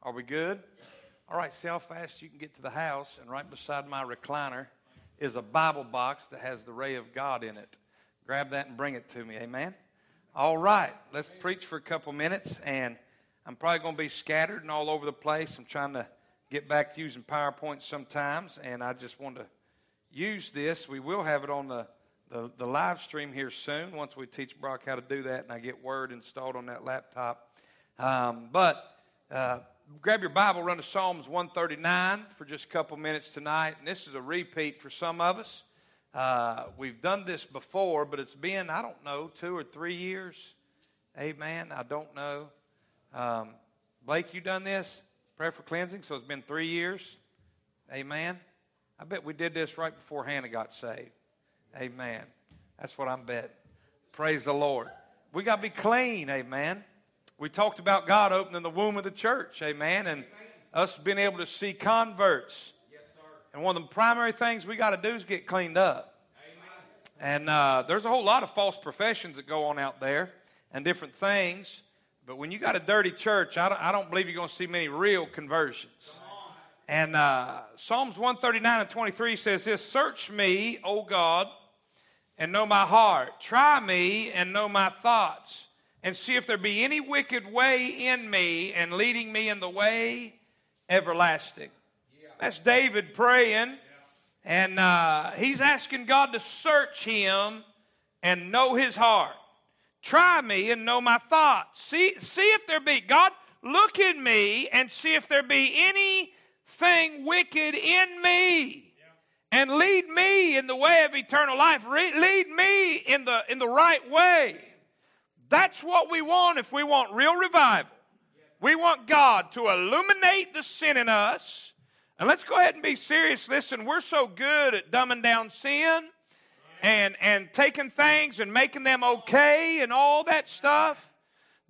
Are we good? All right, see how fast you can get to the house, and right beside my recliner is a Bible box that has the ray of God in it. Grab that and bring it to me, amen? All right, let's preach for a couple minutes, and I'm probably going to be scattered and all over the place. I'm trying to get back to using PowerPoint sometimes, and I just want to use this. We will have it on the, the, the live stream here soon once we teach Brock how to do that and I get Word installed on that laptop. Um, but uh, grab your Bible, run to Psalms 139 for just a couple minutes tonight. And this is a repeat for some of us. Uh, we've done this before, but it's been, I don't know, two or three years. Amen. I don't know. Um, Blake, you done this? Prayer for cleansing. So it's been three years. Amen. I bet we did this right before Hannah got saved. Amen. That's what I'm betting. Praise the Lord. We got to be clean. Amen. We talked about God opening the womb of the church, amen, and us being able to see converts. Yes, and one of the primary things we got to do is get cleaned up. Amen. And uh, there's a whole lot of false professions that go on out there and different things. But when you got a dirty church, I don't, I don't believe you're going to see many real conversions. And uh, Psalms 139 and 23 says this Search me, O God, and know my heart. Try me and know my thoughts and see if there be any wicked way in me and leading me in the way everlasting. Yeah. That's David praying. Yeah. And uh, he's asking God to search him and know his heart. Try me and know my thoughts. See, see if there be, God, look in me and see if there be anything wicked in me. And lead me in the way of eternal life. Re- lead me in the, in the right way. That's what we want if we want real revival. We want God to illuminate the sin in us. And let's go ahead and be serious. Listen, we're so good at dumbing down sin and, and taking things and making them okay and all that stuff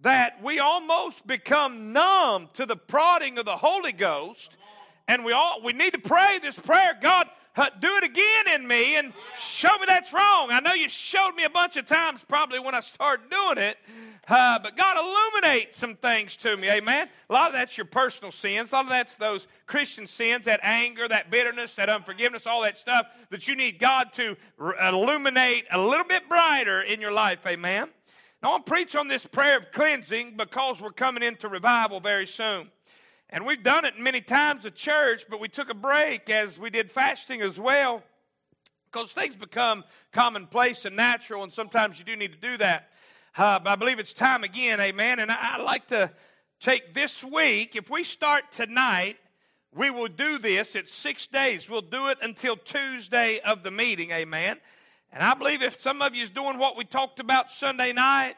that we almost become numb to the prodding of the Holy Ghost. And we all we need to pray this prayer, God, do it again in me and show me that's wrong. I know you showed me a bunch of times probably when I started doing it, uh, but God illuminate some things to me. Amen. A lot of that's your personal sins. A lot of that's those Christian sins, that anger, that bitterness, that unforgiveness, all that stuff that you need God to illuminate a little bit brighter in your life. Amen. Now, I want to preach on this prayer of cleansing because we're coming into revival very soon. And we've done it many times at church, but we took a break as we did fasting as well because things become commonplace and natural, and sometimes you do need to do that. Uh, but I believe it's time again, amen. And I, would like to take this week, if we start tonight, we will do this. It's six days. We'll do it until Tuesday of the meeting, amen. And I believe if some of you is doing what we talked about Sunday night,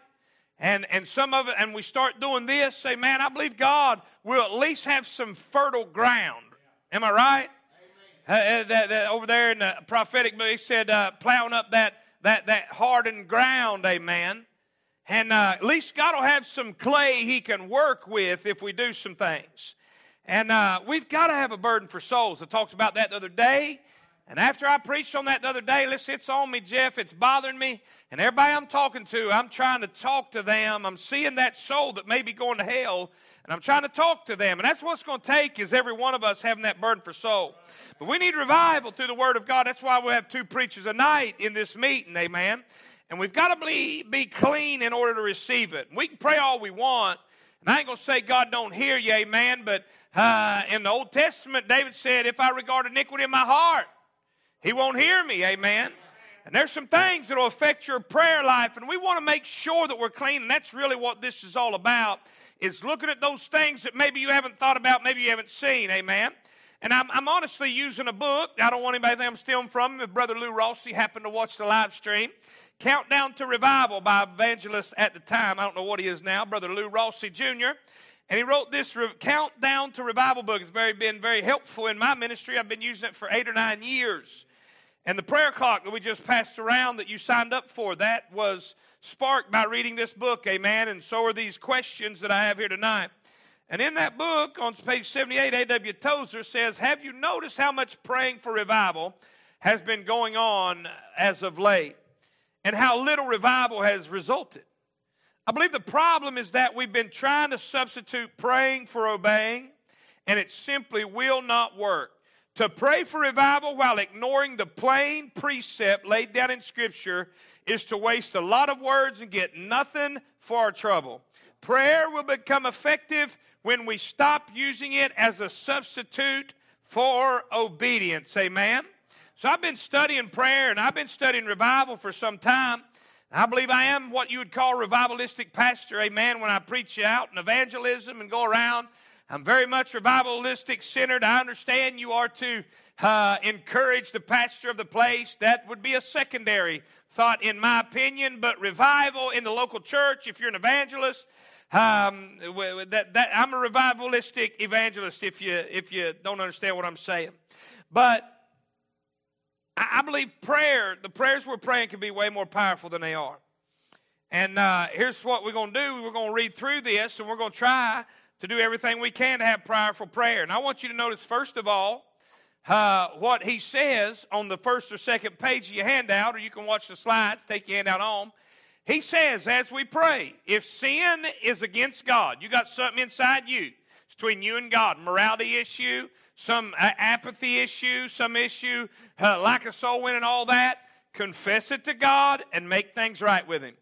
and, and some of it, and we start doing this, say, man, I believe God will at least have some fertile ground. Am I right? Uh, uh, that, that over there in the prophetic book, he said, uh, plowing up that, that, that hardened ground, amen. And uh, at least God will have some clay he can work with if we do some things. And uh, we've got to have a burden for souls. I talked about that the other day. And after I preached on that the other day, listen, it's on me, Jeff. It's bothering me. And everybody I'm talking to, I'm trying to talk to them. I'm seeing that soul that may be going to hell, and I'm trying to talk to them. And that's what it's going to take is every one of us having that burden for soul. But we need revival through the Word of God. That's why we have two preachers a night in this meeting, amen. And we've got to be, be clean in order to receive it. We can pray all we want, and I ain't going to say God don't hear you, amen. But uh, in the Old Testament, David said, If I regard iniquity in my heart, he won't hear me, amen. And there's some things that will affect your prayer life, and we want to make sure that we're clean, and that's really what this is all about, is looking at those things that maybe you haven't thought about, maybe you haven't seen, amen. And I'm, I'm honestly using a book. I don't want anybody to think I'm stealing from him. If Brother Lou Rossi happened to watch the live stream, Countdown to Revival by evangelist at the time. I don't know what he is now, Brother Lou Rossi Jr. And he wrote this Countdown to Revival book. It's very, been very helpful in my ministry. I've been using it for eight or nine years. And the prayer clock that we just passed around that you signed up for, that was sparked by reading this book, amen. And so are these questions that I have here tonight. And in that book, on page 78, A.W. Tozer says, Have you noticed how much praying for revival has been going on as of late? And how little revival has resulted? I believe the problem is that we've been trying to substitute praying for obeying and it simply will not work. To pray for revival while ignoring the plain precept laid down in Scripture is to waste a lot of words and get nothing for our trouble. Prayer will become effective when we stop using it as a substitute for obedience. Amen. So I've been studying prayer and I've been studying revival for some time. I believe I am what you would call revivalistic pastor, amen, when I preach out in evangelism and go around. I'm very much revivalistic centered. I understand you are to uh, encourage the pastor of the place. That would be a secondary thought, in my opinion. But revival in the local church, if you're an evangelist, um, that, that, I'm a revivalistic evangelist if you, if you don't understand what I'm saying. But I, believe prayer, the prayers we're praying can be way more powerful than they are. And uh, here's what we're going to do we're going to read through this and we're going to try to do everything we can to have powerful prayer. And I want you to notice, first of all, uh, what he says on the first or second page of your handout, or you can watch the slides, take your handout home. He says, as we pray, if sin is against God, you got something inside you, it's between you and God, morality issue, some apathy issue, some issue, uh, lack of soul winning, all that, confess it to God and make things right with Him.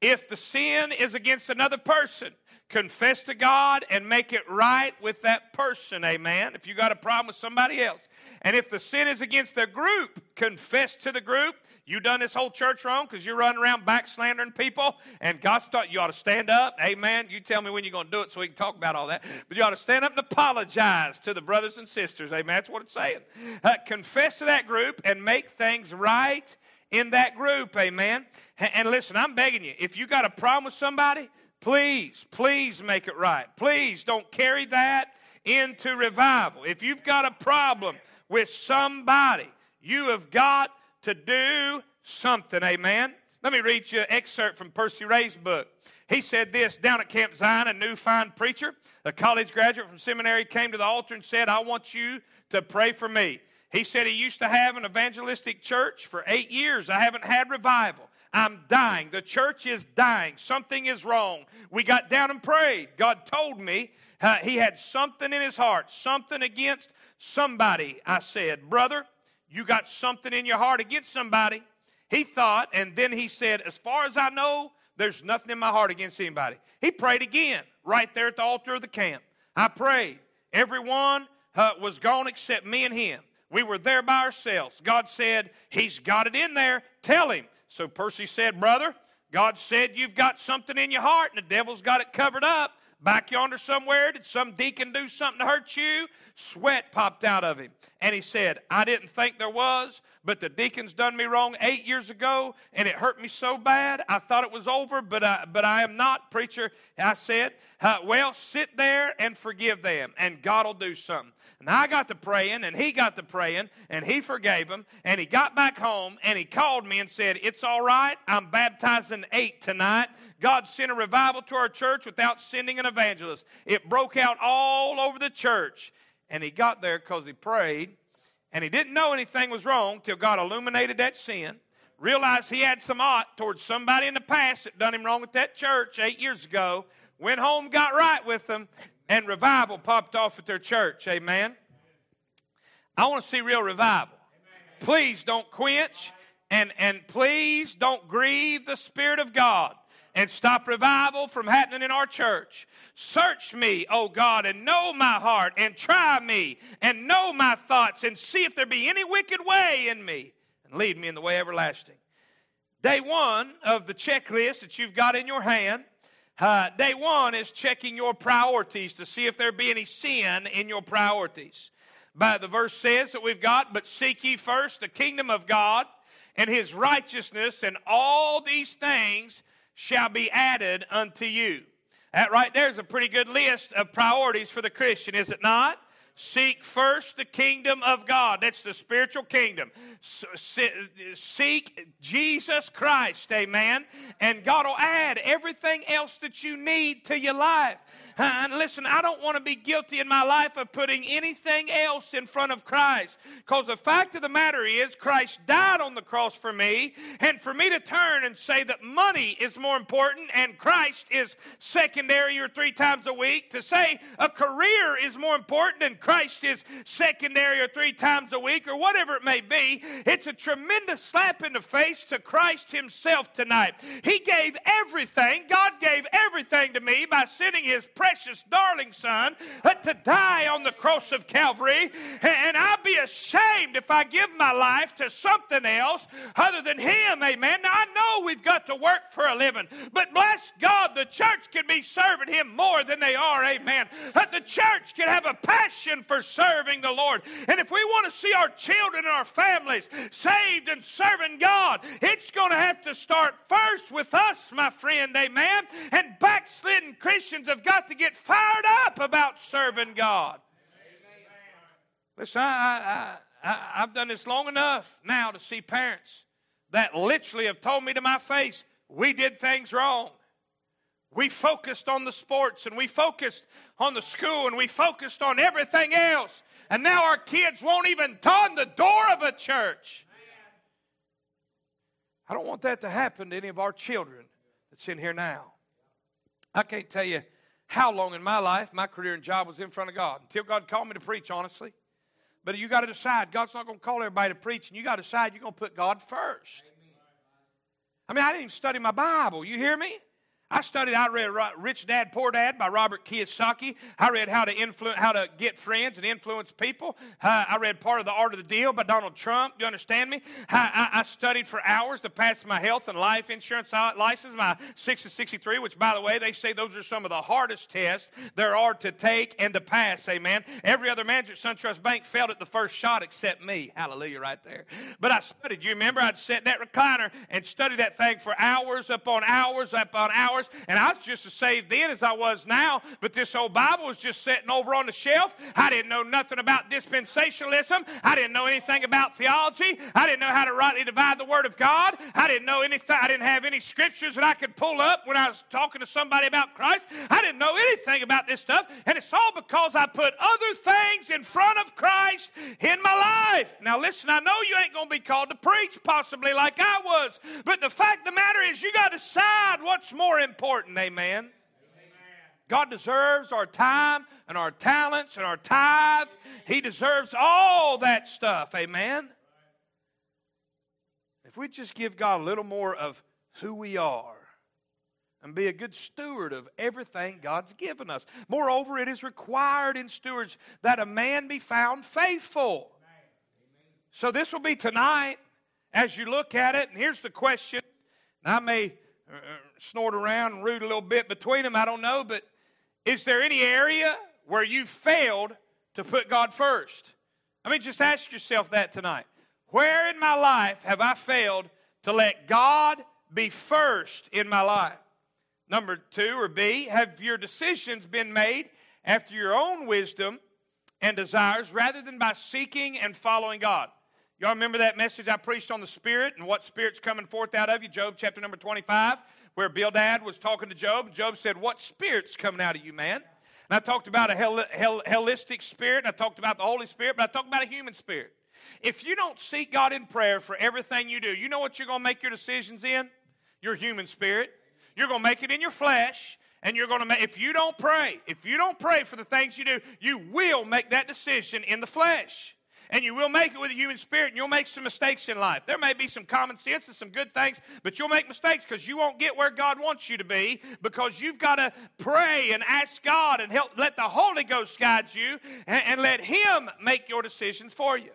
If the sin is against another person, confess to God and make it right with that person, amen. If you got a problem with somebody else. And if the sin is against the group, confess to the group you done this whole church wrong because you're running around back slandering people, and God's taught you ought to stand up. Amen. You tell me when you're going to do it so we can talk about all that. But you ought to stand up and apologize to the brothers and sisters. Amen. That's what it's saying. Uh, confess to that group and make things right in that group. Amen. And listen, I'm begging you, if you got a problem with somebody, please, please make it right. Please don't carry that into revival. If you've got a problem with somebody, you have got to do something. Amen. Let me read you an excerpt from Percy Ray's book. He said this down at Camp Zion, a new fine preacher, a college graduate from seminary, came to the altar and said, I want you to pray for me. He said he used to have an evangelistic church for eight years. I haven't had revival. I'm dying. The church is dying. Something is wrong. We got down and prayed. God told me uh, he had something in his heart, something against somebody. I said, Brother, you got something in your heart against somebody. He thought, and then he said, As far as I know, there's nothing in my heart against anybody. He prayed again right there at the altar of the camp. I prayed. Everyone uh, was gone except me and him. We were there by ourselves. God said, He's got it in there. Tell him. So Percy said, Brother, God said you've got something in your heart and the devil's got it covered up. Back yonder somewhere, did some deacon do something to hurt you? Sweat popped out of him. And he said, I didn't think there was, but the deacon's done me wrong eight years ago, and it hurt me so bad. I thought it was over, but I, but I am not, preacher. I said, Well, sit there and forgive them, and God will do something. And I got to praying, and he got to praying, and he forgave him, and he got back home, and he called me and said, It's all right. I'm baptizing eight tonight. God sent a revival to our church without sending an evangelist. It broke out all over the church. And he got there because he prayed. And he didn't know anything was wrong till God illuminated that sin. Realized he had some ought towards somebody in the past that done him wrong at that church eight years ago. Went home, got right with them, and revival popped off at their church. Amen. I want to see real revival. Please don't quench and, and please don't grieve the Spirit of God and stop revival from happening in our church. Search me, O God, and know my heart, and try me, and know my thoughts, and see if there be any wicked way in me, and lead me in the way everlasting. Day one of the checklist that you've got in your hand, uh, day one is checking your priorities to see if there be any sin in your priorities. By the verse says that we've got, but seek ye first the kingdom of God and his righteousness, and all these things shall be added unto you. That right there is a pretty good list of priorities for the Christian, is it not? Seek first the kingdom of God. That's the spiritual kingdom. Seek Jesus Christ, amen. And God will add everything else that you need to your life. And listen, I don't want to be guilty in my life of putting anything else in front of Christ. Because the fact of the matter is, Christ died on the cross for me. And for me to turn and say that money is more important and Christ is secondary or three times a week, to say a career is more important and Christ is secondary or three times a week, or whatever it may be, it's a tremendous slap in the face to Christ Himself tonight. He gave everything, God gave everything to me by sending His precious, darling Son uh, to die on the cross of Calvary. And I'd be ashamed if I give my life to something else other than Him. Amen. Now, I know we've got to work for a living, but bless God, the church can be serving Him more than they are. Amen. That the church can have a passion for serving the Lord. And if we want to see our children and our families saved and serving God, it's going to have to start first with us, my friend. Amen. And backslidden Christians have got to get fired up about serving God. Listen, I, I, I, I've done this long enough now to see parents that literally have told me to my face, we did things wrong. We focused on the sports and we focused on the school and we focused on everything else. And now our kids won't even turn the door of a church. I don't want that to happen to any of our children that's in here now. I can't tell you how long in my life my career and job was in front of God until God called me to preach, honestly. But you got to decide. God's not going to call everybody to preach, and you got to decide you're going to put God first. I mean, I didn't even study my Bible. You hear me? I studied, I read Rich Dad, Poor Dad by Robert Kiyosaki. I read How to Influence, How to Get Friends and Influence People. Uh, I read part of The Art of the Deal by Donald Trump. You understand me? I, I, I, studied for hours to pass my health and life insurance license, my 6 to 63, which, by the way, they say those are some of the hardest tests there are to take and to pass. Amen. Every other manager at SunTrust Bank failed at the first shot except me. Hallelujah, right there. But I studied. You remember? I'd sit in that recliner and study that thing for hours upon hours upon hours and I was just as saved then as I was now. But this old Bible was just sitting over on the shelf. I didn't know nothing about dispensationalism. I didn't know anything about theology. I didn't know how to rightly divide the Word of God. I didn't know anything. I didn't have any scriptures that I could pull up when I was talking to somebody about Christ. I didn't know anything about this stuff. And it's all because I put other things in front of Christ in my life. Now, listen, I know you ain't going to be called to preach possibly like I was. But the fact of the matter is, you got to decide what's more important amen. God deserves our time and our talents and our tithe. He deserves all that stuff. Amen. If we just give God a little more of who we are and be a good steward of everything God's given us. Moreover, it is required in stewards that a man be found faithful. So this will be tonight as you look at it. And here's the question. I may Uh, snort around and root a little bit between them. I don't know. But is there any area where you failed to put God first? I mean, just ask yourself that tonight. Where in my life have I failed to let God be first in my life? Number two or B, have your decisions been made after your own wisdom and desires rather than by seeking and following God? Y'all remember that message I preached on the Spirit and what Spirit's coming forth out of you? Job chapter number 25, where Bildad was talking to Job. Job said, What Spirit's coming out of you, man? And I talked about a hell, hell, hellistic spirit, and I talked about the Holy Spirit, but I talked about a human spirit. If you don't seek God in prayer for everything you do, you know what you're going to make your decisions in? Your human spirit. You're going to make it in your flesh, and you're going to make, if you don't pray, if you don't pray for the things you do, you will make that decision in the flesh and you will make it with a human spirit, and you'll make some mistakes in life. There may be some common sense and some good things, but you'll make mistakes because you won't get where God wants you to be because you've got to pray and ask God and help let the Holy Ghost guide you and, and let Him make your decisions for you.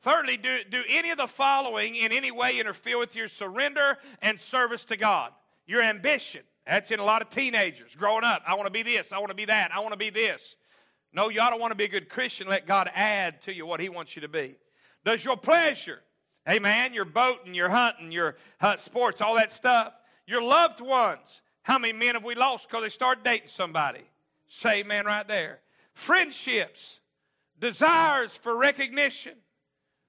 Thirdly, do, do any of the following in any way interfere with your surrender and service to God? Your ambition. That's in a lot of teenagers growing up. I want to be this. I want to be that. I want to be this. No, you ought to want to be a good Christian. Let God add to you what He wants you to be. Does your pleasure, hey man, your boating, your hunting, your uh, sports, all that stuff, your loved ones, how many men have we lost because they started dating somebody? Say amen right there. Friendships. desires for recognition,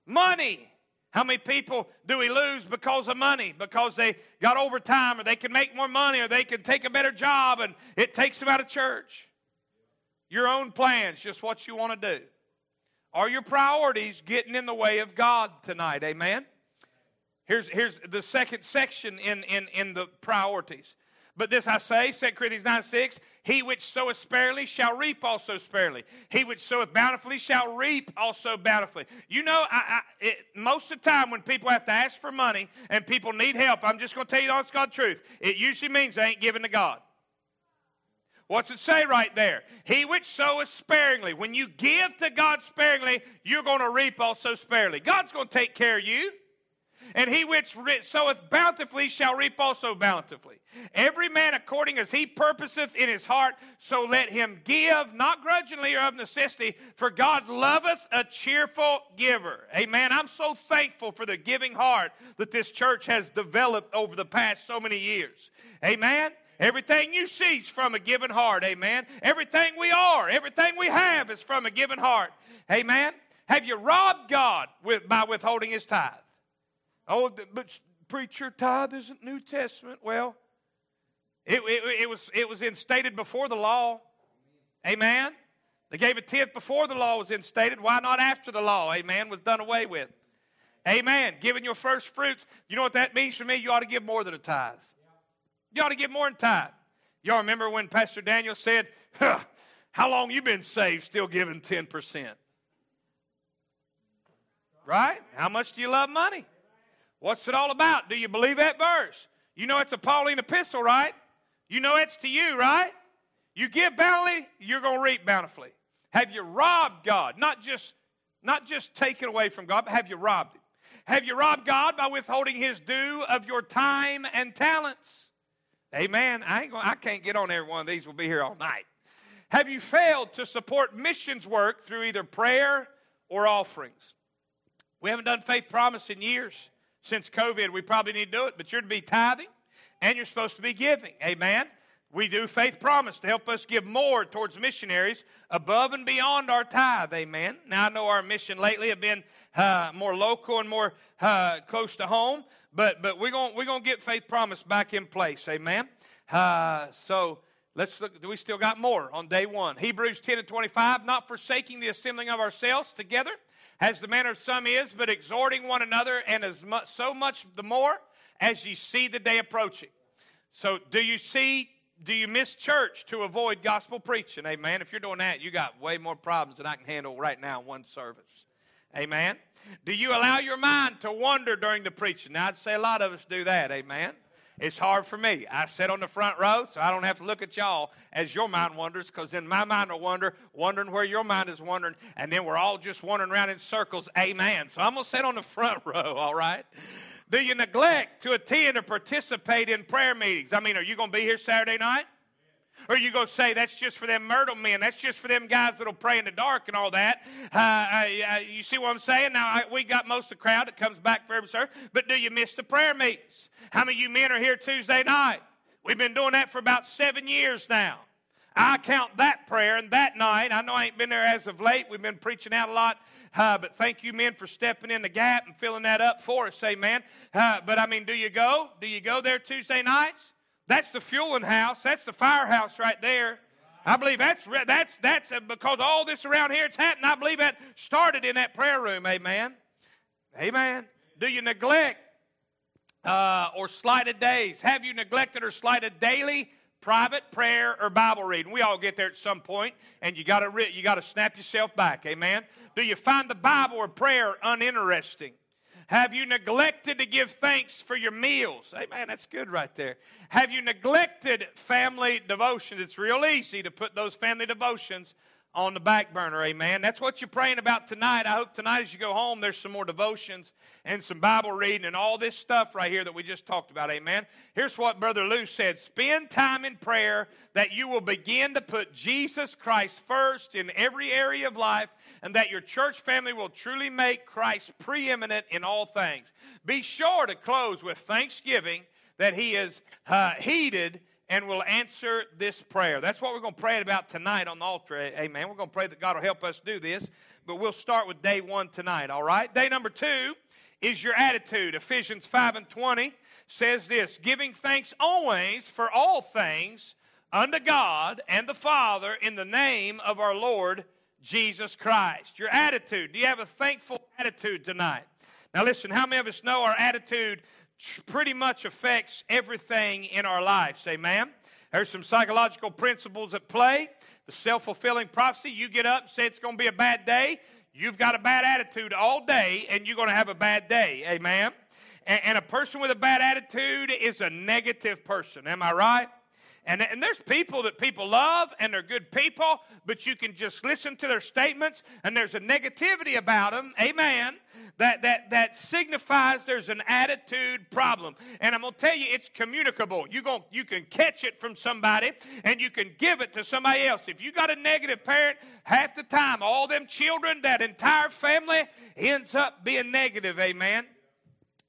money. How many people do we lose because of money? Because they got overtime or they can make more money or they can take a better job and it takes them out of church. Your own plans, just what you want to do. Are your priorities getting in the way of God tonight? Amen? Here's, here's the second section in, in, in the priorities. But this I say, 2 Corinthians 9 6, he which soweth sparingly shall reap also sparingly. He which soweth bountifully shall reap also bountifully. You know, I, I, it, most of the time when people have to ask for money and people need help, I'm just going to tell you the honest God truth. It usually means they ain't giving to God. What's it say right there? He which soweth sparingly. When you give to God sparingly, you're going to reap also sparingly. God's going to take care of you. And he which soweth bountifully shall reap also bountifully. Every man according as he purposeth in his heart, so let him give, not grudgingly or of necessity, for God loveth a cheerful giver. Amen. I'm so thankful for the giving heart that this church has developed over the past so many years. Amen. Everything you see is from a given heart. Amen. Everything we are, everything we have is from a given heart. Amen. Have you robbed God with, by withholding his tithe? Oh, but preacher, tithe isn't New Testament. Well, it, it, it, was, it was instated before the law. Amen. They gave a tenth before the law was instated. Why not after the law? Amen. Was done away with. Amen. Giving your first fruits. You know what that means for me? You ought to give more than a tithe. You ought to give more than tithe. Y'all remember when Pastor Daniel said, huh, How long you been saved still giving 10%? Right? How much do you love money? What's it all about? Do you believe that verse? You know it's a Pauline epistle, right? You know it's to you, right? You give bountifully, you're going to reap bountifully. Have you robbed God? Not just, not just taken away from God, but have you robbed Him? Have you robbed God by withholding His due of your time and talents? Amen. I, ain't going, I can't get on every one of these. We'll be here all night. Have you failed to support missions work through either prayer or offerings? We haven't done faith promise in years since COVID, we probably need to do it, but you're to be tithing and you're supposed to be giving. Amen. We do faith promise to help us give more towards missionaries above and beyond our tithe. Amen. Now, I know our mission lately have been uh, more local and more uh, close to home, but, but we're going we're gonna get faith promise back in place. Amen. Uh, so, Let's look. We still got more on day one. Hebrews 10 and 25. Not forsaking the assembling of ourselves together, as the manner of some is, but exhorting one another, and as much, so much the more as ye see the day approaching. So, do you see? Do you miss church to avoid gospel preaching? Amen. If you're doing that, you got way more problems than I can handle right now in one service. Amen. Do you allow your mind to wander during the preaching? Now, I'd say a lot of us do that. Amen. It's hard for me. I sit on the front row, so I don't have to look at y'all as your mind wanders, because then my mind will wander, wondering where your mind is wandering, and then we're all just wandering around in circles. Amen. So I'm going to sit on the front row, all right? Do you neglect to attend or participate in prayer meetings? I mean, are you going to be here Saturday night? Or are you go say that's just for them myrtle men. That's just for them guys that'll pray in the dark and all that. Uh, uh, you see what I'm saying? Now, I, we got most of the crowd that comes back for every service, but do you miss the prayer meetings? How many of you men are here Tuesday night? We've been doing that for about seven years now. I count that prayer and that night. I know I ain't been there as of late. We've been preaching out a lot, uh, but thank you, men, for stepping in the gap and filling that up for us. Amen. Uh, but I mean, do you go? Do you go there Tuesday nights? That's the fueling house. That's the firehouse right there. I believe that's that's that's because all this around here it's happened. I believe that started in that prayer room. Amen. Amen. Do you neglect uh, or slighted days? Have you neglected or slighted daily private prayer or Bible reading? We all get there at some point, and you got to you got to snap yourself back. Amen. Do you find the Bible or prayer uninteresting? Have you neglected to give thanks for your meals? Hey, man, that's good right there. Have you neglected family devotions? It's real easy to put those family devotions on the back burner, amen. That's what you're praying about tonight. I hope tonight as you go home, there's some more devotions and some Bible reading and all this stuff right here that we just talked about, amen. Here's what Brother Lou said Spend time in prayer that you will begin to put Jesus Christ first in every area of life and that your church family will truly make Christ preeminent in all things. Be sure to close with thanksgiving that He is uh, heeded and will answer this prayer. That's what we're going to pray about tonight on the altar. Amen. We're going to pray that God will help us do this, but we'll start with day one tonight, all right? Day number two is your attitude. Ephesians 5 and 20 says this giving thanks always for all things unto God and the Father in the name of our Lord Jesus Christ. Your attitude. Do you have a thankful attitude tonight? Now, listen, how many of us know our attitude pretty much affects everything in our lives? Amen. There's some psychological principles at play. The self fulfilling prophecy you get up and say it's going to be a bad day. You've got a bad attitude all day, and you're going to have a bad day. Amen. And, and a person with a bad attitude is a negative person. Am I right? And, and there's people that people love and they're good people, but you can just listen to their statements and there's a negativity about them, amen, that, that, that signifies there's an attitude problem. And I'm going to tell you, it's communicable. You, going you can catch it from somebody and you can give it to somebody else. If you got a negative parent, half the time, all them children, that entire family ends up being negative, amen.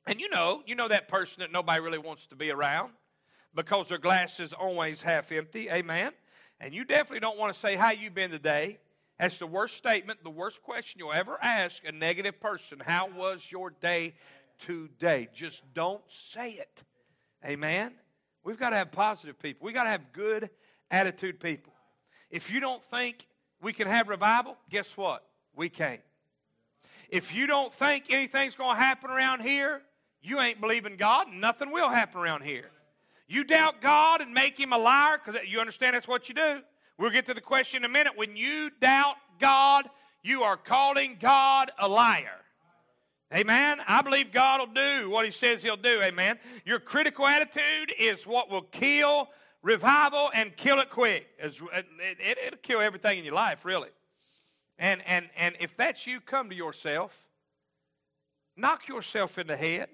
And you know, you know that person that nobody really wants to be around because their glass is always half empty. Amen. And you definitely don't want to say how you been today. That's the worst statement, the worst question you'll ever ask a negative person. How was your day today? Just don't say it. Amen. We've got to have positive people. We've got to have good attitude people. If you don't think we can have revival, guess what? We can't. If you don't think anything's going to happen around here, you ain't believing God, and nothing will happen around here. You doubt God and make him a liar because you understand that's what you do. We'll get to the question in a minute. When you doubt God, you are calling God a liar. Amen. I believe God will do what he says he'll do. Amen. Your critical attitude is what will kill revival and kill it quick. It, it, it'll kill everything in your life, really. And, and, and if that's you, come to yourself. Knock yourself in the head.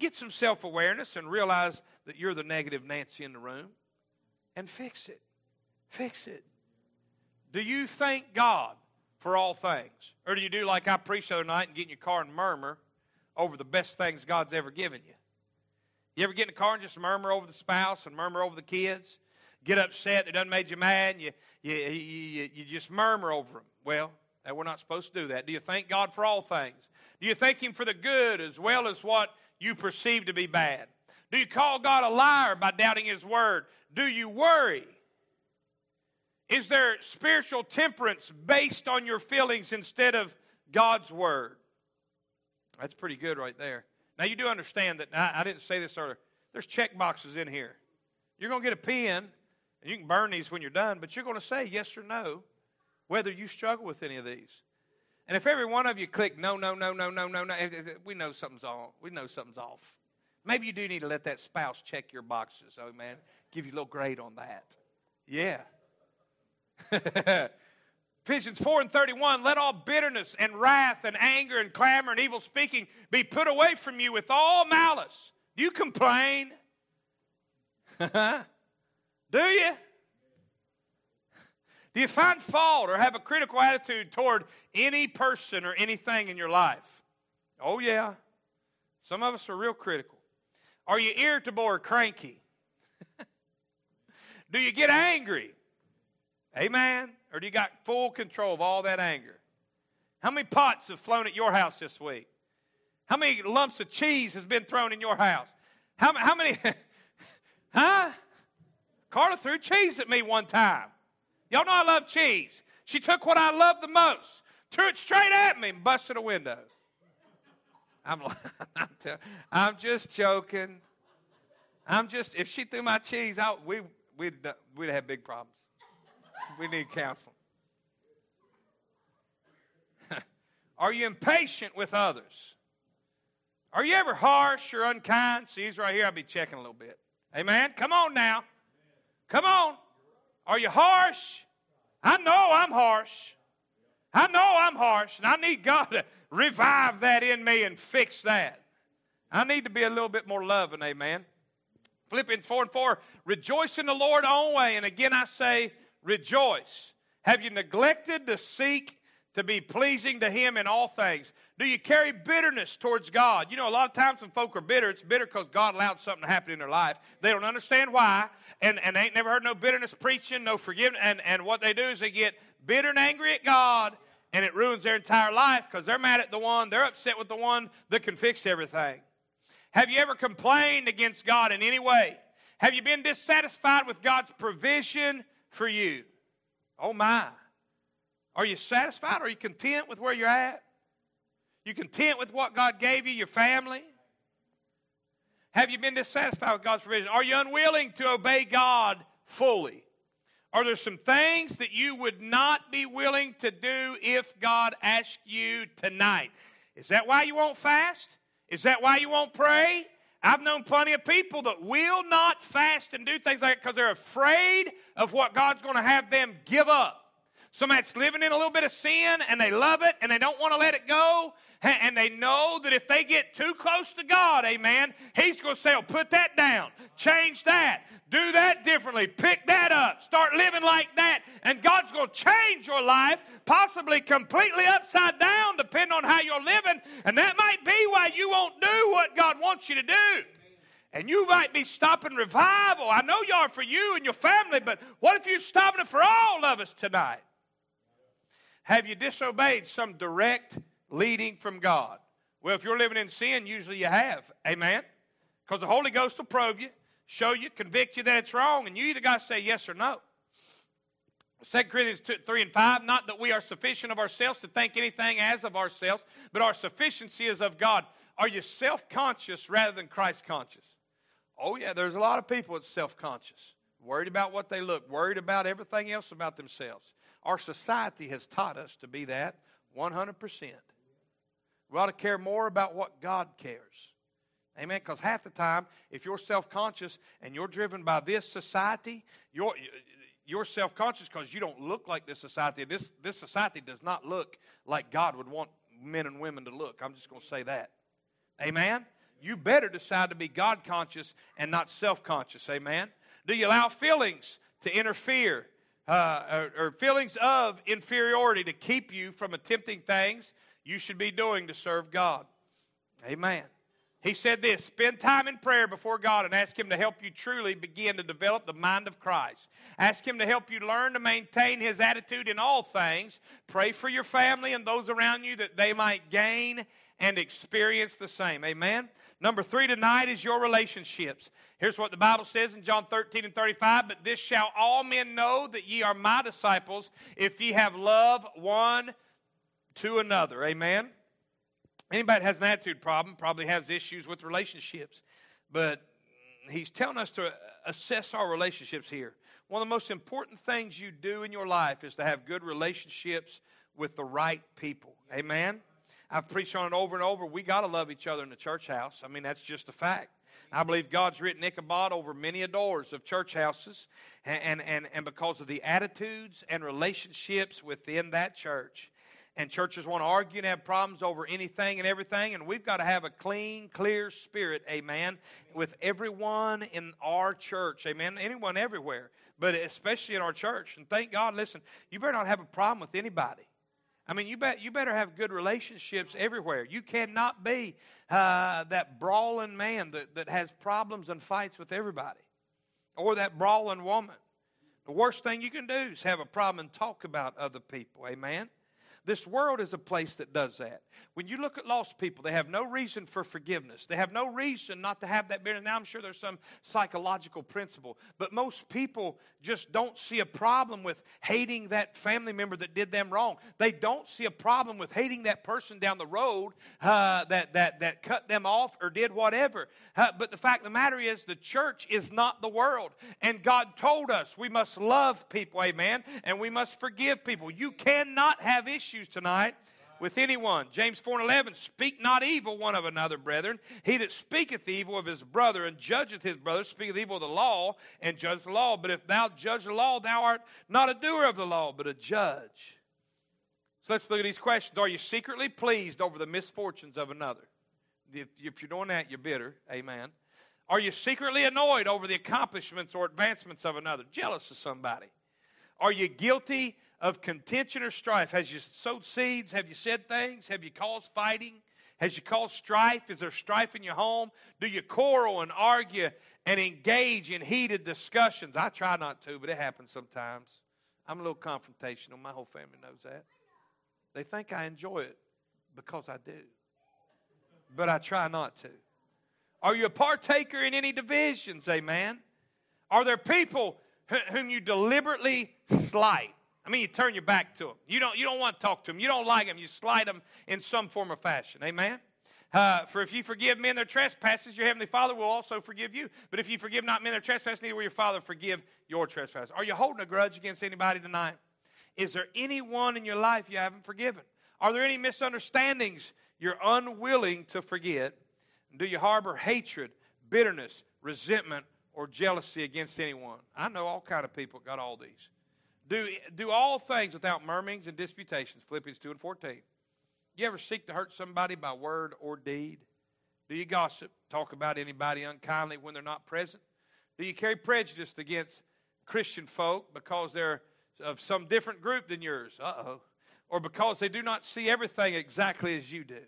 Get some self awareness and realize that you're the negative Nancy in the room and fix it. Fix it. Do you thank God for all things? Or do you do like I preached the other night and get in your car and murmur over the best things God's ever given you? You ever get in the car and just murmur over the spouse and murmur over the kids? Get upset, they done made you mad, you, you, you, you just murmur over them. Well, we're not supposed to do that. Do you thank God for all things? Do you thank Him for the good as well as what you perceive to be bad? Do you call God a liar by doubting His word? Do you worry? Is there spiritual temperance based on your feelings instead of God's word? That's pretty good right there. Now, you do understand that, I, I didn't say this earlier, there's check boxes in here. You're going to get a pen, and you can burn these when you're done, but you're going to say yes or no whether you struggle with any of these. And if every one of you click no, no, no, no, no, no, no, we know something's off. We know something's off. Maybe you do need to let that spouse check your boxes. Oh man, give you a little grade on that. Yeah. Ephesians 4 and 31 let all bitterness and wrath and anger and clamor and evil speaking be put away from you with all malice. Do you complain? do you? Do you find fault or have a critical attitude toward any person or anything in your life? Oh, yeah. Some of us are real critical. Are you irritable or cranky? do you get angry? Amen. Or do you got full control of all that anger? How many pots have flown at your house this week? How many lumps of cheese has been thrown in your house? How, how many? huh? Carla threw cheese at me one time. Y'all know I love cheese. She took what I love the most, threw it straight at me, and busted a window. I'm, I'm, just joking. I'm just, if she threw my cheese out, we, we'd, we'd have big problems. We need counseling. Are you impatient with others? Are you ever harsh or unkind? See, he's right here. I'll be checking a little bit. Amen. Come on now. Come on. Are you harsh? I know I'm harsh. I know I'm harsh, and I need God to revive that in me and fix that. I need to be a little bit more loving, amen. Philippians 4 and 4 Rejoice in the Lord always. And again I say, rejoice. Have you neglected to seek to be pleasing to Him in all things? Do you carry bitterness towards God? You know, a lot of times when folk are bitter, it's bitter because God allowed something to happen in their life. They don't understand why, and, and they ain't never heard no bitterness preaching, no forgiveness. And, and what they do is they get bitter and angry at God, and it ruins their entire life because they're mad at the one, they're upset with the one that can fix everything. Have you ever complained against God in any way? Have you been dissatisfied with God's provision for you? Oh my. Are you satisfied? Are you content with where you're at? You content with what God gave you, your family? Have you been dissatisfied with God's provision? Are you unwilling to obey God fully? Are there some things that you would not be willing to do if God asked you tonight? Is that why you won't fast? Is that why you won't pray? I've known plenty of people that will not fast and do things like that because they're afraid of what God's going to have them give up. Somebody that's living in a little bit of sin and they love it and they don't want to let it go. And they know that if they get too close to God, amen, He's going to say, oh, put that down, change that, do that differently, pick that up, start living like that. And God's going to change your life, possibly completely upside down, depending on how you're living. And that might be why you won't do what God wants you to do. And you might be stopping revival. I know you are for you and your family, but what if you're stopping it for all of us tonight? Have you disobeyed some direct leading from God? Well, if you're living in sin, usually you have. Amen? Because the Holy Ghost will probe you, show you, convict you that it's wrong, and you either got to say yes or no. 2 Corinthians 2, 3 and 5, not that we are sufficient of ourselves to think anything as of ourselves, but our sufficiency is of God. Are you self conscious rather than Christ conscious? Oh, yeah, there's a lot of people that's self conscious, worried about what they look, worried about everything else about themselves. Our society has taught us to be that 100%. We ought to care more about what God cares. Amen. Because half the time, if you're self conscious and you're driven by this society, you're, you're self conscious because you don't look like this society. This, this society does not look like God would want men and women to look. I'm just going to say that. Amen. You better decide to be God conscious and not self conscious. Amen. Do you allow feelings to interfere uh, or, or feelings of inferiority to keep you from attempting things you should be doing to serve God. Amen. He said this spend time in prayer before God and ask Him to help you truly begin to develop the mind of Christ. Ask Him to help you learn to maintain His attitude in all things. Pray for your family and those around you that they might gain and experience the same. Amen. Number three tonight is your relationships. Here's what the Bible says in John 13 and 35 But this shall all men know that ye are my disciples if ye have love one to another. Amen. Anybody that has an attitude problem probably has issues with relationships. But he's telling us to assess our relationships here. One of the most important things you do in your life is to have good relationships with the right people. Amen. I've preached on it over and over. We got to love each other in the church house. I mean, that's just a fact. I believe God's written Ichabod over many doors of church houses, and, and, and because of the attitudes and relationships within that church. And churches want to argue and have problems over anything and everything, and we've got to have a clean, clear spirit, amen, with everyone in our church, amen, anyone everywhere, but especially in our church. And thank God, listen, you better not have a problem with anybody. I mean, you, bet, you better have good relationships everywhere. You cannot be uh, that brawling man that, that has problems and fights with everybody, or that brawling woman. The worst thing you can do is have a problem and talk about other people. Amen? This world is a place that does that. When you look at lost people, they have no reason for forgiveness. They have no reason not to have that bitterness. Now, I'm sure there's some psychological principle, but most people just don't see a problem with hating that family member that did them wrong. They don't see a problem with hating that person down the road uh, that, that, that cut them off or did whatever. Uh, but the fact of the matter is, the church is not the world. And God told us we must love people, amen, and we must forgive people. You cannot have issues issues tonight with anyone. James 4 and 11, speak not evil one of another, brethren. He that speaketh evil of his brother and judgeth his brother speaketh evil of the law and judge the law. But if thou judge the law, thou art not a doer of the law, but a judge. So let's look at these questions. Are you secretly pleased over the misfortunes of another? If, if you're doing that, you're bitter. Amen. Are you secretly annoyed over the accomplishments or advancements of another? Jealous of somebody? Are you guilty of contention or strife? Has you sowed seeds? Have you said things? Have you caused fighting? Has you caused strife? Is there strife in your home? Do you quarrel and argue and engage in heated discussions? I try not to, but it happens sometimes. I'm a little confrontational. My whole family knows that. They think I enjoy it because I do, but I try not to. Are you a partaker in any divisions? Amen. Are there people whom you deliberately slight? I mean, you turn your back to them. You don't, you don't want to talk to them. You don't like them. You slight them in some form or fashion. Amen? Uh, for if you forgive men their trespasses, your heavenly Father will also forgive you. But if you forgive not men their trespasses, neither will your Father forgive your trespasses. Are you holding a grudge against anybody tonight? Is there anyone in your life you haven't forgiven? Are there any misunderstandings you're unwilling to forget? Do you harbor hatred, bitterness, resentment, or jealousy against anyone? I know all kind of people got all these. Do, do all things without murmurings and disputations. Philippians 2 and 14. You ever seek to hurt somebody by word or deed? Do you gossip, talk about anybody unkindly when they're not present? Do you carry prejudice against Christian folk because they're of some different group than yours? Uh oh. Or because they do not see everything exactly as you do?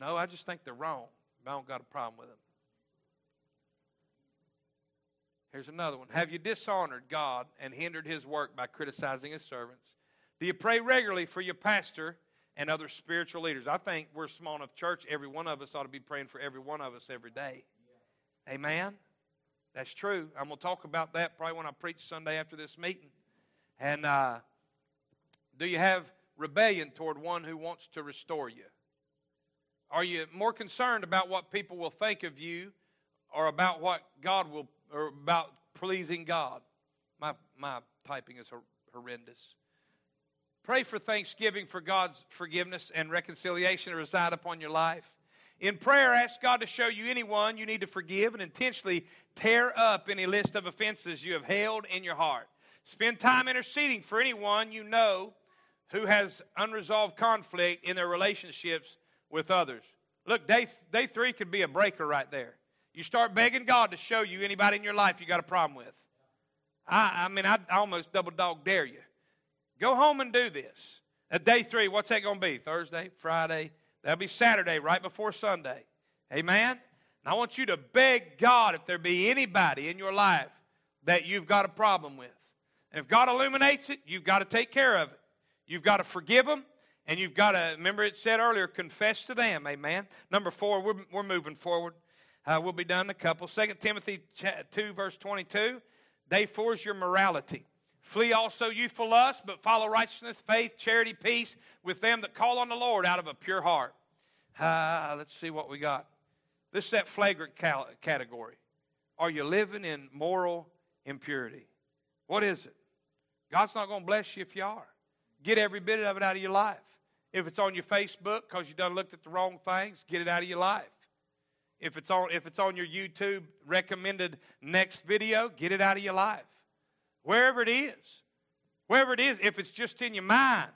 No, I just think they're wrong. I don't got a problem with them. Here's another one. Have you dishonored God and hindered his work by criticizing his servants? Do you pray regularly for your pastor and other spiritual leaders? I think we're a small enough church, every one of us ought to be praying for every one of us every day. Amen? That's true. I'm going to talk about that probably when I preach Sunday after this meeting. And uh, do you have rebellion toward one who wants to restore you? Are you more concerned about what people will think of you or about what God will or about pleasing God. My, my typing is horrendous. Pray for thanksgiving for God's forgiveness and reconciliation to reside upon your life. In prayer, ask God to show you anyone you need to forgive and intentionally tear up any list of offenses you have held in your heart. Spend time interceding for anyone you know who has unresolved conflict in their relationships with others. Look, day, day three could be a breaker right there. You start begging God to show you anybody in your life you got a problem with. I, I mean, I, I almost double dog dare you. Go home and do this. At day three, what's that going to be? Thursday, Friday? That'll be Saturday, right before Sunday. Amen? And I want you to beg God if there be anybody in your life that you've got a problem with. And if God illuminates it, you've got to take care of it. You've got to forgive them, and you've got to, remember it said earlier, confess to them. Amen? Number four, we're, we're moving forward. Uh, we'll be done in a couple. 2 Timothy 2, verse 22. Day four is your morality. Flee also youthful lust, but follow righteousness, faith, charity, peace with them that call on the Lord out of a pure heart. Uh, let's see what we got. This is that flagrant category. Are you living in moral impurity? What is it? God's not going to bless you if you are. Get every bit of it out of your life. If it's on your Facebook because you done looked at the wrong things, get it out of your life. If it's on if it's on your YouTube recommended next video, get it out of your life. Wherever it is. Wherever it is, if it's just in your mind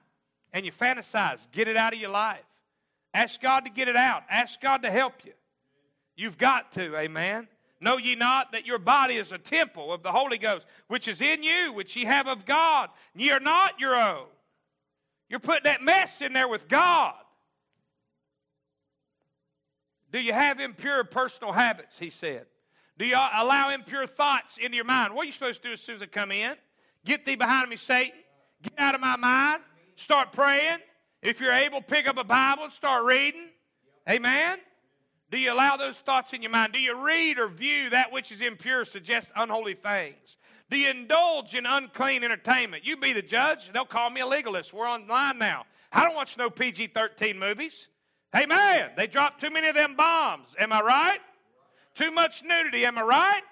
and you fantasize, get it out of your life. Ask God to get it out. Ask God to help you. You've got to, amen. Know ye not that your body is a temple of the Holy Ghost, which is in you, which ye have of God. Ye are not your own. You're putting that mess in there with God. Do you have impure personal habits? He said. Do you allow impure thoughts into your mind? What are you supposed to do as soon as they come in? Get thee behind me, Satan. Get out of my mind. Start praying. If you're able, pick up a Bible and start reading. Amen. Do you allow those thoughts in your mind? Do you read or view that which is impure, suggest unholy things? Do you indulge in unclean entertainment? You be the judge. They'll call me a legalist. We're online now. I don't watch no PG 13 movies. Amen. They dropped too many of them bombs. Am I right? Too much nudity. Am I right?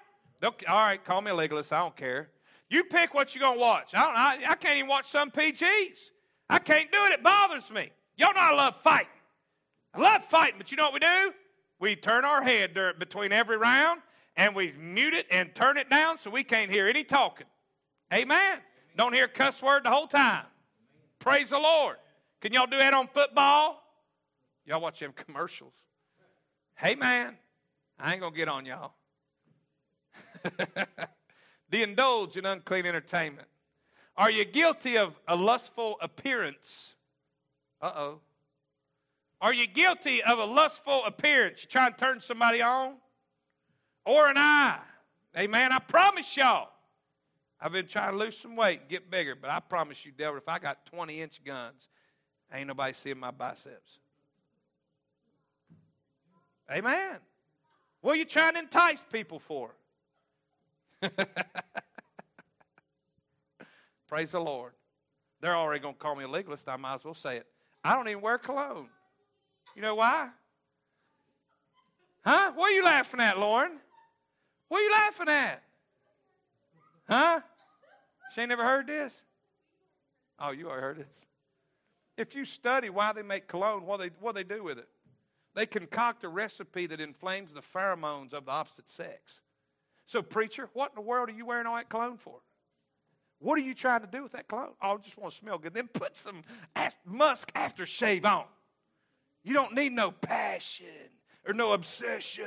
They'll, all right, call me a legalist. I don't care. You pick what you're going to watch. I, don't, I, I can't even watch some PGs. I can't do it. It bothers me. Y'all know I love fighting. I love fighting, but you know what we do? We turn our head during, between every round and we mute it and turn it down so we can't hear any talking. Amen. Don't hear cuss word the whole time. Praise the Lord. Can y'all do that on football? Y'all watch them commercials. Hey, man, I ain't going to get on y'all. the indulge in unclean entertainment. Are you guilty of a lustful appearance? Uh oh. Are you guilty of a lustful appearance? You trying to turn somebody on? Or an eye? Amen. I promise y'all. I've been trying to lose some weight and get bigger, but I promise you, devil, if I got 20 inch guns, ain't nobody seeing my biceps. Amen. What are you trying to entice people for? Praise the Lord. They're already going to call me a legalist. I might as well say it. I don't even wear cologne. You know why? Huh? What are you laughing at, Lauren? What are you laughing at? Huh? She ain't never heard this? Oh, you already heard this. If you study why they make cologne, what they, what they do with it, they concoct a recipe that inflames the pheromones of the opposite sex. So, preacher, what in the world are you wearing all that cologne for? What are you trying to do with that cologne? Oh, I just want to smell good. Then put some musk aftershave on. You don't need no passion or no obsession.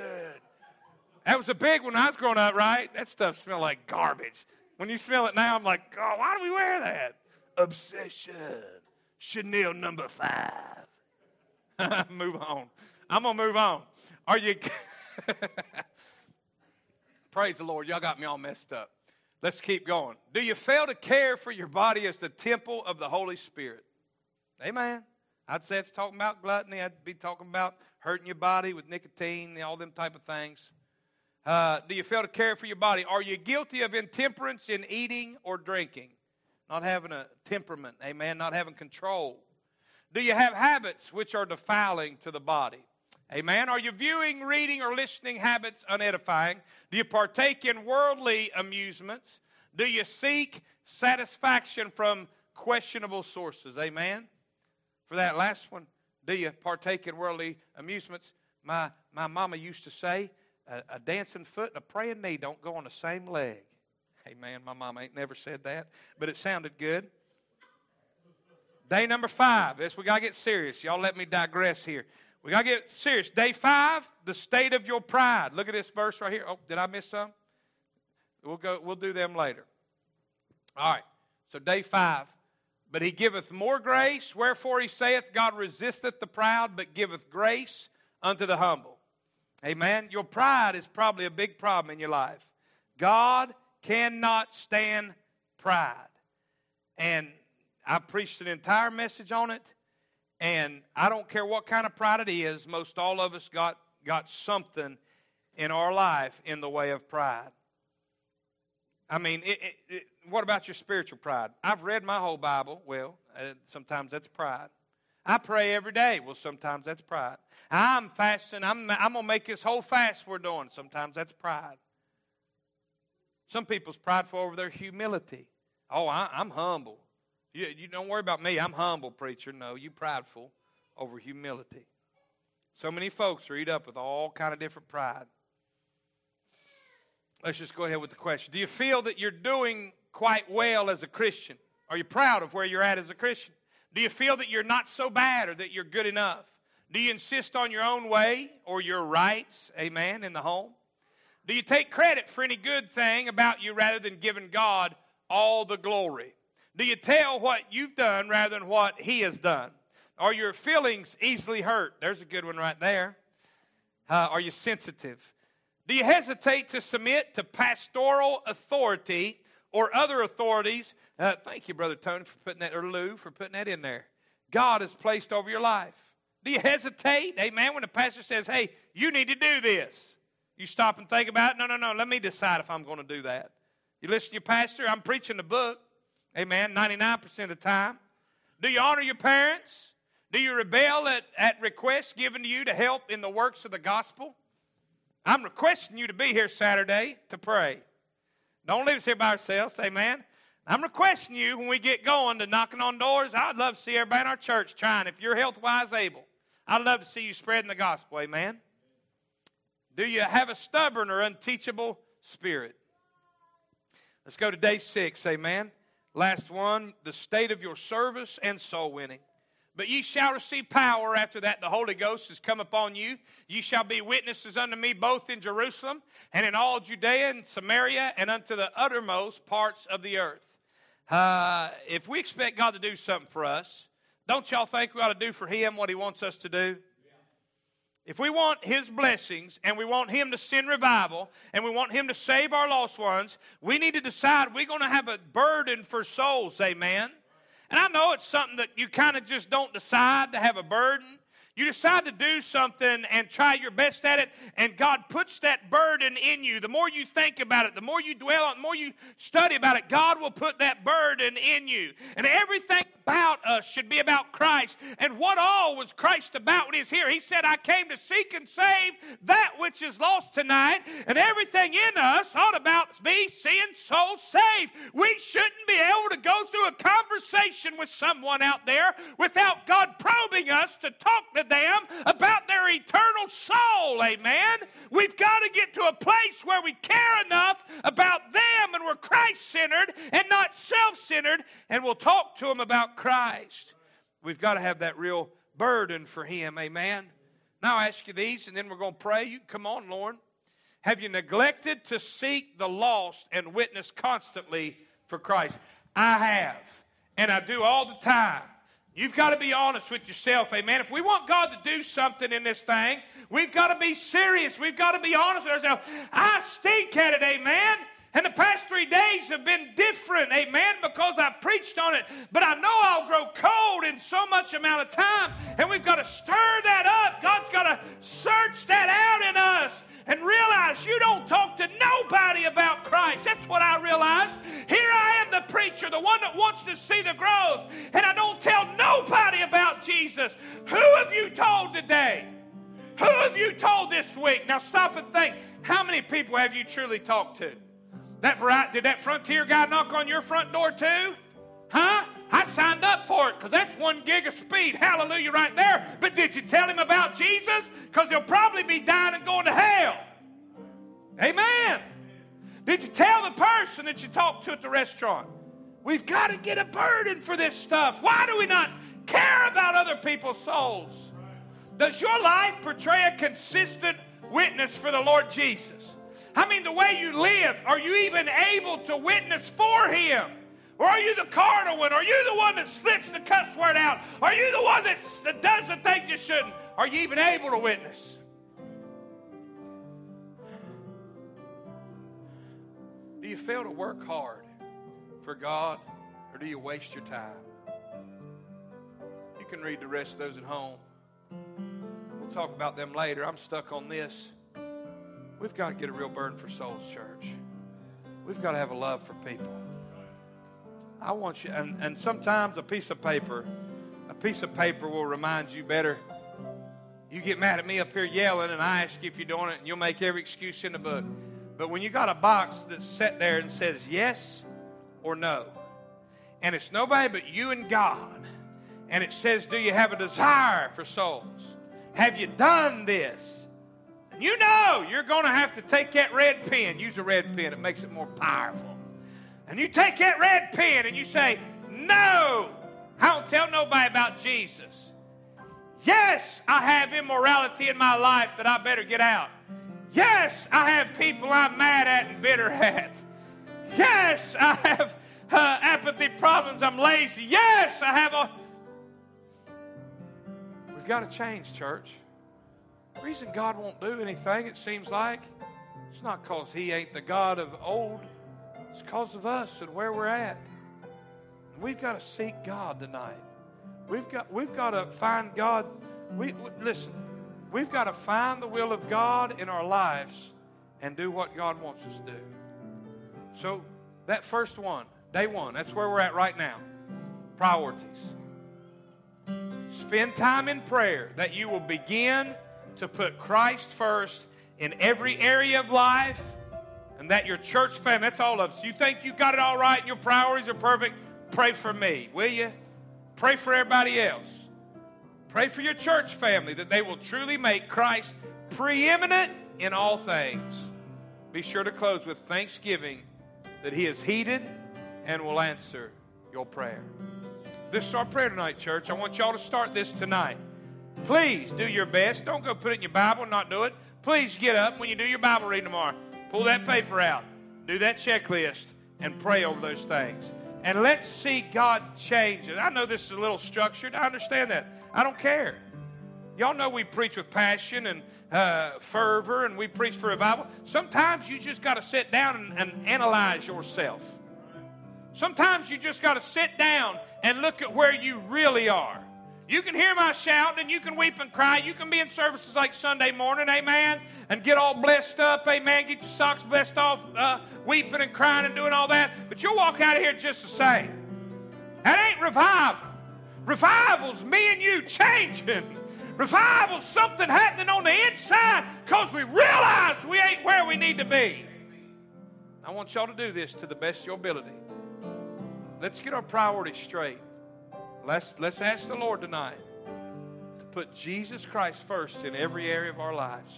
That was a big one when I was growing up, right? That stuff smelled like garbage. When you smell it now, I'm like, oh, why do we wear that? Obsession. Chanel number five. move on. I'm going to move on. Are you. Praise the Lord. Y'all got me all messed up. Let's keep going. Do you fail to care for your body as the temple of the Holy Spirit? Amen. I'd say it's talking about gluttony. I'd be talking about hurting your body with nicotine, all them type of things. Uh, do you fail to care for your body? Are you guilty of intemperance in eating or drinking? Not having a temperament, amen, not having control. Do you have habits which are defiling to the body? Amen. Are you viewing, reading, or listening habits unedifying? Do you partake in worldly amusements? Do you seek satisfaction from questionable sources? Amen. For that last one, do you partake in worldly amusements? My, my mama used to say, a, a dancing foot and a praying knee don't go on the same leg. Amen. my mama ain't never said that, but it sounded good. Day number five. This we got to get serious. Y'all let me digress here. We got to get serious. Day five, the state of your pride. Look at this verse right here. Oh, did I miss some? We'll go. We'll do them later. All right. So day five. But he giveth more grace. Wherefore he saith, God resisteth the proud, but giveth grace unto the humble. Amen. Your pride is probably a big problem in your life. God cannot stand pride. And I preached an entire message on it. And I don't care what kind of pride it is, most all of us got, got something in our life in the way of pride. I mean, it, it, it, what about your spiritual pride? I've read my whole Bible. Well, uh, sometimes that's pride. I pray every day. Well, sometimes that's pride. I'm fasting. I'm, I'm going to make this whole fast we're doing. Sometimes that's pride. Some people's prideful over their humility. Oh, I, am humble. You, you don't worry about me. I'm humble, preacher. No, you prideful over humility. So many folks are eat up with all kind of different pride. Let's just go ahead with the question. Do you feel that you're doing quite well as a Christian? Are you proud of where you're at as a Christian? Do you feel that you're not so bad or that you're good enough? Do you insist on your own way or your rights, amen, in the home? Do you take credit for any good thing about you rather than giving God all the glory? Do you tell what you've done rather than what He has done? Are your feelings easily hurt? There's a good one right there. Uh, are you sensitive? Do you hesitate to submit to pastoral authority or other authorities uh, thank you, Brother Tony, for putting that, or Lou, for putting that in there. God has placed over your life. Do you hesitate, amen, when the pastor says, hey, you need to do this? You stop and think about it. No, no, no. Let me decide if I'm going to do that. You listen to your pastor. I'm preaching the book. Amen. 99% of the time. Do you honor your parents? Do you rebel at, at requests given to you to help in the works of the gospel? I'm requesting you to be here Saturday to pray. Don't leave us here by ourselves. Amen. I'm requesting you when we get going to knocking on doors. I'd love to see everybody in our church trying. If you're health wise able, I'd love to see you spreading the gospel. Amen. Do you have a stubborn or unteachable spirit? Let's go to day six. Amen. Last one the state of your service and soul winning. But ye shall receive power after that the Holy Ghost has come upon you. Ye shall be witnesses unto me both in Jerusalem and in all Judea and Samaria and unto the uttermost parts of the earth. Uh, if we expect God to do something for us, don't y'all think we ought to do for Him what He wants us to do? If we want His blessings and we want Him to send revival and we want Him to save our lost ones, we need to decide we're going to have a burden for souls, amen? And I know it's something that you kind of just don't decide to have a burden. You decide to do something and try your best at it, and God puts that burden in you. The more you think about it, the more you dwell on it, the more you study about it, God will put that burden in you. And everything about us should be about Christ. And what all was Christ about when he was here? He said, I came to seek and save that which is lost tonight. And everything in us ought about be seeing souls saved. We shouldn't be able to go through a conversation with someone out there without God probing us to talk to them about their eternal soul. Amen. We've got to get to a place where we care enough about them and we're Christ centered and not self centered, and we'll talk to them about Christ. We've got to have that real burden for Him. Amen. Now I ask you these, and then we're going to pray. You come on, Lord. Have you neglected to seek the lost and witness constantly for Christ? I have, and I do all the time. You've got to be honest with yourself, amen. If we want God to do something in this thing, we've got to be serious. We've got to be honest with ourselves. I stink at it, amen. And the past three days have been different, amen, because I preached on it. But I know I'll grow cold in so much amount of time, and we've got to stir that up. God's got to search that out in us and realize you don't talk to nobody about Christ. That's what I realized. Here I am, the preacher, the one that wants to see the growth, and I don't tell nobody about Jesus. Who have you told today? Who have you told this week? Now stop and think. How many people have you truly talked to? That did that frontier guy knock on your front door too? Huh? I signed up for it because that's one gig of speed. Hallelujah, right there. But did you tell him about Jesus? Because he'll probably be dying and going to hell. Amen. Did you tell the person that you talked to at the restaurant? We've got to get a burden for this stuff. Why do we not care about other people's souls? Does your life portray a consistent witness for the Lord Jesus? I mean, the way you live, are you even able to witness for Him? Or are you the carnal one? Are you the one that slips the cuss word out? Are you the one that does the things you shouldn't? Are you even able to witness? Do you fail to work hard for God or do you waste your time? You can read the rest of those at home. We'll talk about them later. I'm stuck on this. We've got to get a real burden for souls, church. We've got to have a love for people. I want you, and, and sometimes a piece of paper, a piece of paper will remind you better. You get mad at me up here yelling, and I ask you if you're doing it, and you'll make every excuse in the book. But when you got a box that's set there and says yes or no, and it's nobody but you and God, and it says, Do you have a desire for souls? Have you done this? And you know you're going to have to take that red pen, use a red pen, it makes it more powerful and you take that red pen and you say, No, I don't tell nobody about Jesus. Yes, I have immorality in my life that I better get out. Yes, I have people I'm mad at and bitter at. Yes, I have uh, apathy problems. I'm lazy. Yes, I have a. We've got to change, church. The reason God won't do anything, it seems like, it's not because He ain't the God of old. It's because of us and where we're at. We've got to seek God tonight. We've got, we've got to find God. We, listen, we've got to find the will of God in our lives and do what God wants us to do. So, that first one, day one, that's where we're at right now. Priorities. Spend time in prayer that you will begin to put Christ first in every area of life and that your church family, that's all of us. You think you got it all right and your priorities are perfect? Pray for me, will you? Pray for everybody else. Pray for your church family that they will truly make Christ preeminent in all things. Be sure to close with thanksgiving that He is heeded and will answer your prayer. This is our prayer tonight, church. I want y'all to start this tonight. Please do your best. Don't go put it in your Bible and not do it. Please get up when you do your Bible reading tomorrow. Pull that paper out, do that checklist, and pray over those things. and let's see God change it. I know this is a little structured. I understand that. I don't care. Y'all know we preach with passion and uh, fervor and we preach for revival. Sometimes you just got to sit down and, and analyze yourself. Sometimes you just got to sit down and look at where you really are. You can hear my shouting and you can weep and cry. You can be in services like Sunday morning, amen, and get all blessed up, amen, get your socks blessed off, uh, weeping and crying and doing all that. But you'll walk out of here just the same. That ain't revival. Revival's me and you changing. Revival's something happening on the inside because we realize we ain't where we need to be. I want y'all to do this to the best of your ability. Let's get our priorities straight. Let's, let's ask the Lord tonight to put Jesus Christ first in every area of our lives.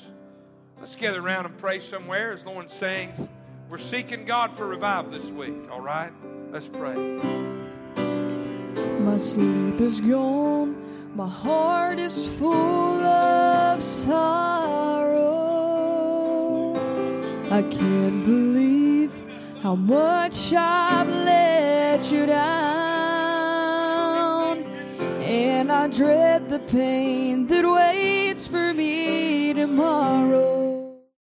Let's gather around and pray somewhere as Lauren sings. We're seeking God for revival this week, all right? Let's pray. My sleep is gone, my heart is full of sorrow. I can't believe how much I've let you down. And I dread the pain that waits for me tomorrow.